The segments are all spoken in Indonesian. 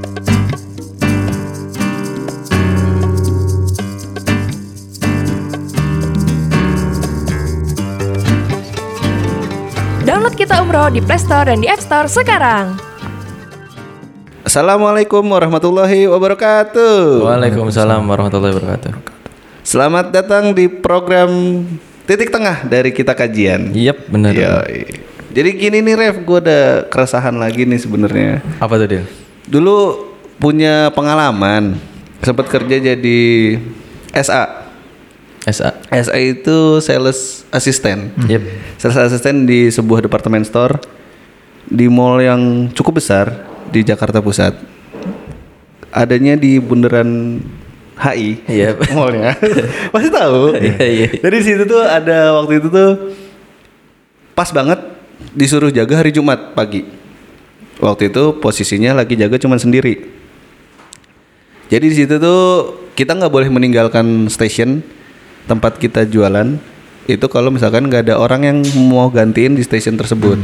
Download Kita Umroh di Play Store dan di App Store sekarang. Assalamualaikum warahmatullahi wabarakatuh. Waalaikumsalam warahmatullahi wabarakatuh. Selamat datang di program Titik Tengah dari kita kajian. Yap, benar. Jadi gini nih Rev, gue ada keresahan lagi nih sebenarnya. Apa tuh dia? Dulu punya pengalaman sempat kerja jadi SA. SA. SA itu sales assistant. Yep. Sales assistant di sebuah departemen store di mall yang cukup besar di Jakarta Pusat. Adanya di bundaran HI. Iya. Mallnya. Pasti tahu. Iya, iya. Jadi di situ tuh ada waktu itu tuh pas banget disuruh jaga hari Jumat pagi. Waktu itu posisinya lagi jaga cuman sendiri. Jadi di situ tuh kita nggak boleh meninggalkan station tempat kita jualan itu kalau misalkan nggak ada orang yang mau gantiin di station tersebut.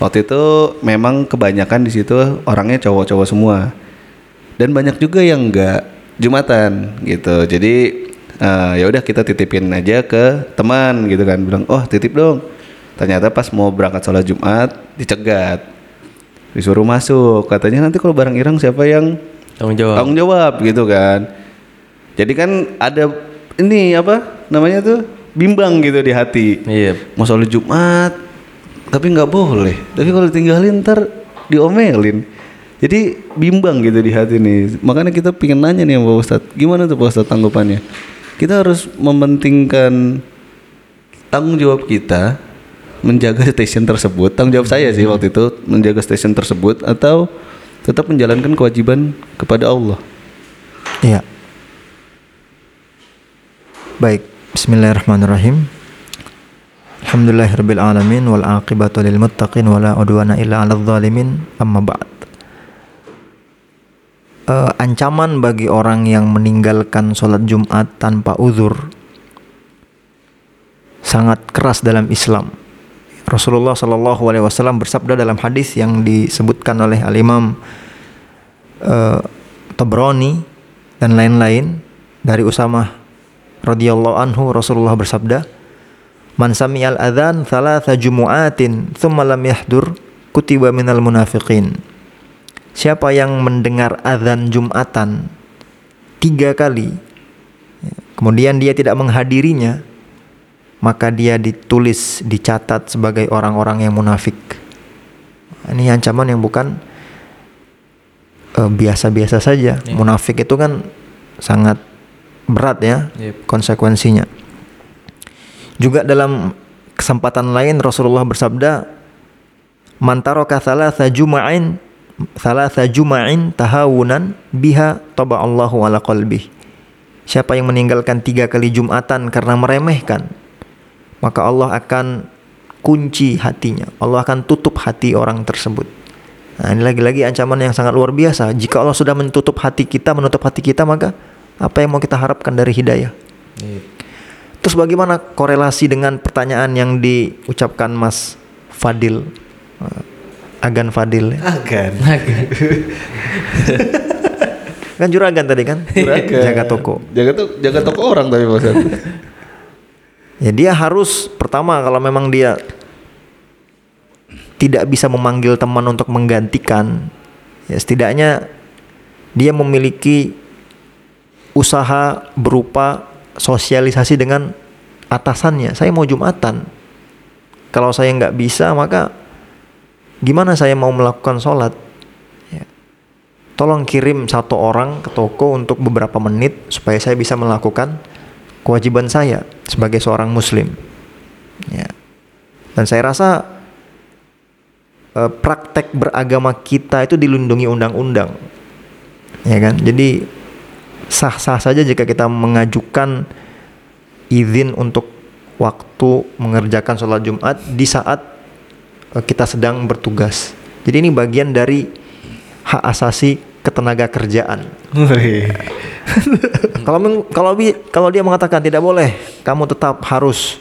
Waktu itu memang kebanyakan di situ orangnya cowok-cowok semua dan banyak juga yang nggak jumatan gitu. Jadi eh, ya udah kita titipin aja ke teman gitu kan bilang oh titip dong. Ternyata pas mau berangkat sholat Jumat dicegat disuruh masuk. Katanya nanti kalau barang hilang siapa yang Tanggung jawab. tanggung jawab gitu kan. Jadi kan ada ini apa namanya tuh bimbang gitu di hati. Iya. mau sholat Jumat tapi nggak boleh. Tapi kalau tinggalin ntar diomelin. Jadi bimbang gitu di hati nih. Makanya kita pingin nanya nih sama Pak Ustadz gimana tuh Pak Ustadz tanggapannya? Kita harus mementingkan tanggung jawab kita menjaga station tersebut tanggung jawab saya sih waktu itu menjaga station tersebut atau tetap menjalankan kewajiban kepada Allah Iya. Baik, bismillahirrahmanirrahim. Alhamdulillahirabbil alamin wal aqibatu lil muttaqin wala udwana illa 'alal zalimin. Amma ba'd. Eh, ancaman bagi orang yang meninggalkan sholat Jumat tanpa uzur sangat keras dalam Islam. Rasulullah Shallallahu Alaihi Wasallam bersabda dalam hadis yang disebutkan oleh Al Imam eh, Tabrani dan lain-lain dari Usamah radhiyallahu anhu Rasulullah bersabda Man sami'al adzan thalatha jumu'atin thumma lam yahdur kutiba minal munafiqin. Siapa yang mendengar azan Jumatan tiga kali kemudian dia tidak menghadirinya maka dia ditulis dicatat sebagai orang-orang yang munafik ini ancaman yang bukan eh, biasa-biasa saja. Munafik itu kan sangat berat ya Yep. konsekuensinya. Juga dalam kesempatan lain Rasulullah bersabda, "Man taraka thalatha juma'in thalatha juma'in tahawunan biha taba Allahu ala qalbih." Siapa yang meninggalkan tiga kali Jumatan karena meremehkan, maka Allah akan kunci hatinya. Allah akan tutup hati orang tersebut. Nah, ini lagi-lagi ancaman yang sangat luar biasa. Jika Allah sudah menutup hati kita, menutup hati kita, maka apa yang mau kita harapkan dari hidayah? Iya. Terus bagaimana korelasi dengan pertanyaan yang diucapkan Mas Fadil? Eh, Agan Fadil ya. agan Kan juragan tadi kan? Jaga toko. jaga tuh jaga toko orang tapi Ustadz. Ya dia harus pertama kalau memang dia tidak bisa memanggil teman untuk menggantikan, ya setidaknya dia memiliki usaha berupa sosialisasi dengan atasannya. Saya mau jumatan. Kalau saya nggak bisa maka gimana saya mau melakukan sholat? Ya. Tolong kirim satu orang ke toko untuk beberapa menit supaya saya bisa melakukan kewajiban saya sebagai seorang muslim. Ya. Dan saya rasa eh, praktek beragama kita itu dilindungi undang-undang. Ya kan? Jadi sah-sah saja jika kita mengajukan izin untuk waktu mengerjakan sholat Jumat di saat eh, kita sedang bertugas. Jadi ini bagian dari hak asasi ketenaga kerjaan. kalau kalau kalau dia mengatakan tidak boleh, kamu tetap harus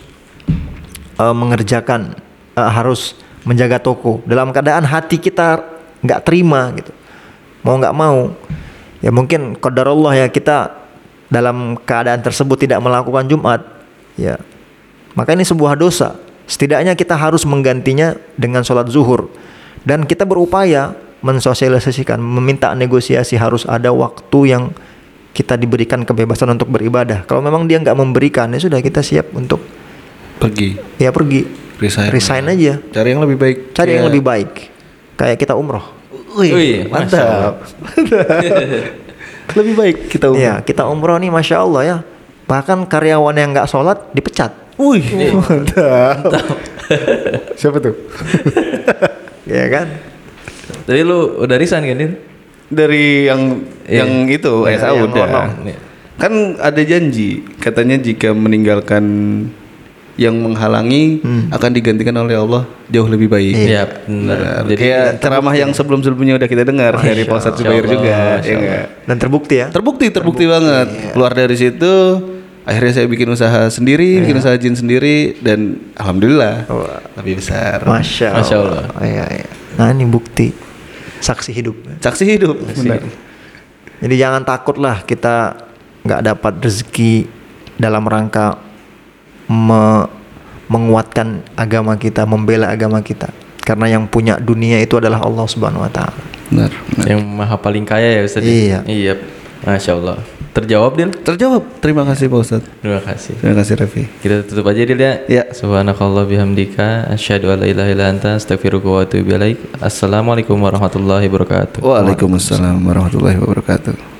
eh, mengerjakan, eh, harus menjaga toko. Dalam keadaan hati kita nggak terima gitu. mau nggak mau ya mungkin qadar Allah ya kita dalam keadaan tersebut tidak melakukan Jumat ya. Maka ini sebuah dosa. Setidaknya kita harus menggantinya dengan sholat zuhur. Dan kita berupaya mensosialisasikan meminta negosiasi harus ada waktu yang kita diberikan kebebasan untuk beribadah kalau memang dia nggak memberikan ya sudah kita siap untuk Pergi. ya pergi Resign. resign aja Cari yang lebih baik. cari yang Ya. lebih baik kayak kita umroh Wih, Wih, mantap. lebih baik kita umroh. Iya, kita umroh nih masya Allah ya. Bahkan karyawan yang nggak sholat dipecat. Wih, mantap. Siapa tuh? Ya kan? Tapi lu udah resign kan, Din? Dari yang Iya. yang itu Iya, SA yang udah. Iya. Kan ada janji katanya jika meninggalkan yang menghalangi akan digantikan oleh Allah jauh lebih baik. Iya, benar. Benar. Jadi kayak ceramah yang sebelum-sebelumnya udah kita dengar dari Pak Zubair juga, Masya ya? Dan terbukti ya. Terbukti, terbukti banget. Keluar dari situ, akhirnya saya bikin usaha sendiri, bikin usaha jin sendiri, dan alhamdulillah Wah. lebih besar. Masya Allah. Masya Allah. Iya, iya. Nah ini bukti saksi hidup. Saksi hidup, benar. Jadi jangan takut lah kita nggak dapat rezeki dalam rangka me- menguatkan agama kita, membela agama kita. Karena yang punya dunia itu adalah Allah Subhanahu Wa Taala. Benar. benar. yang maha paling kaya ya Ustaz. Iya. Iya. Masya Allah. Terjawab, Dil? Terjawab. Terima kasih Pak Ustadz. Terima kasih. Terima kasih Raffi. Kita tutup aja Dil ya. Ya. Subhanakallah bihamdika asyhadu an la ilaha illa anta astaghfiruka wa atubu ilaik. Assalamualaikum warahmatullahi wabarakatuh. Waalaikumsalam warahmatullahi wabarakatuh.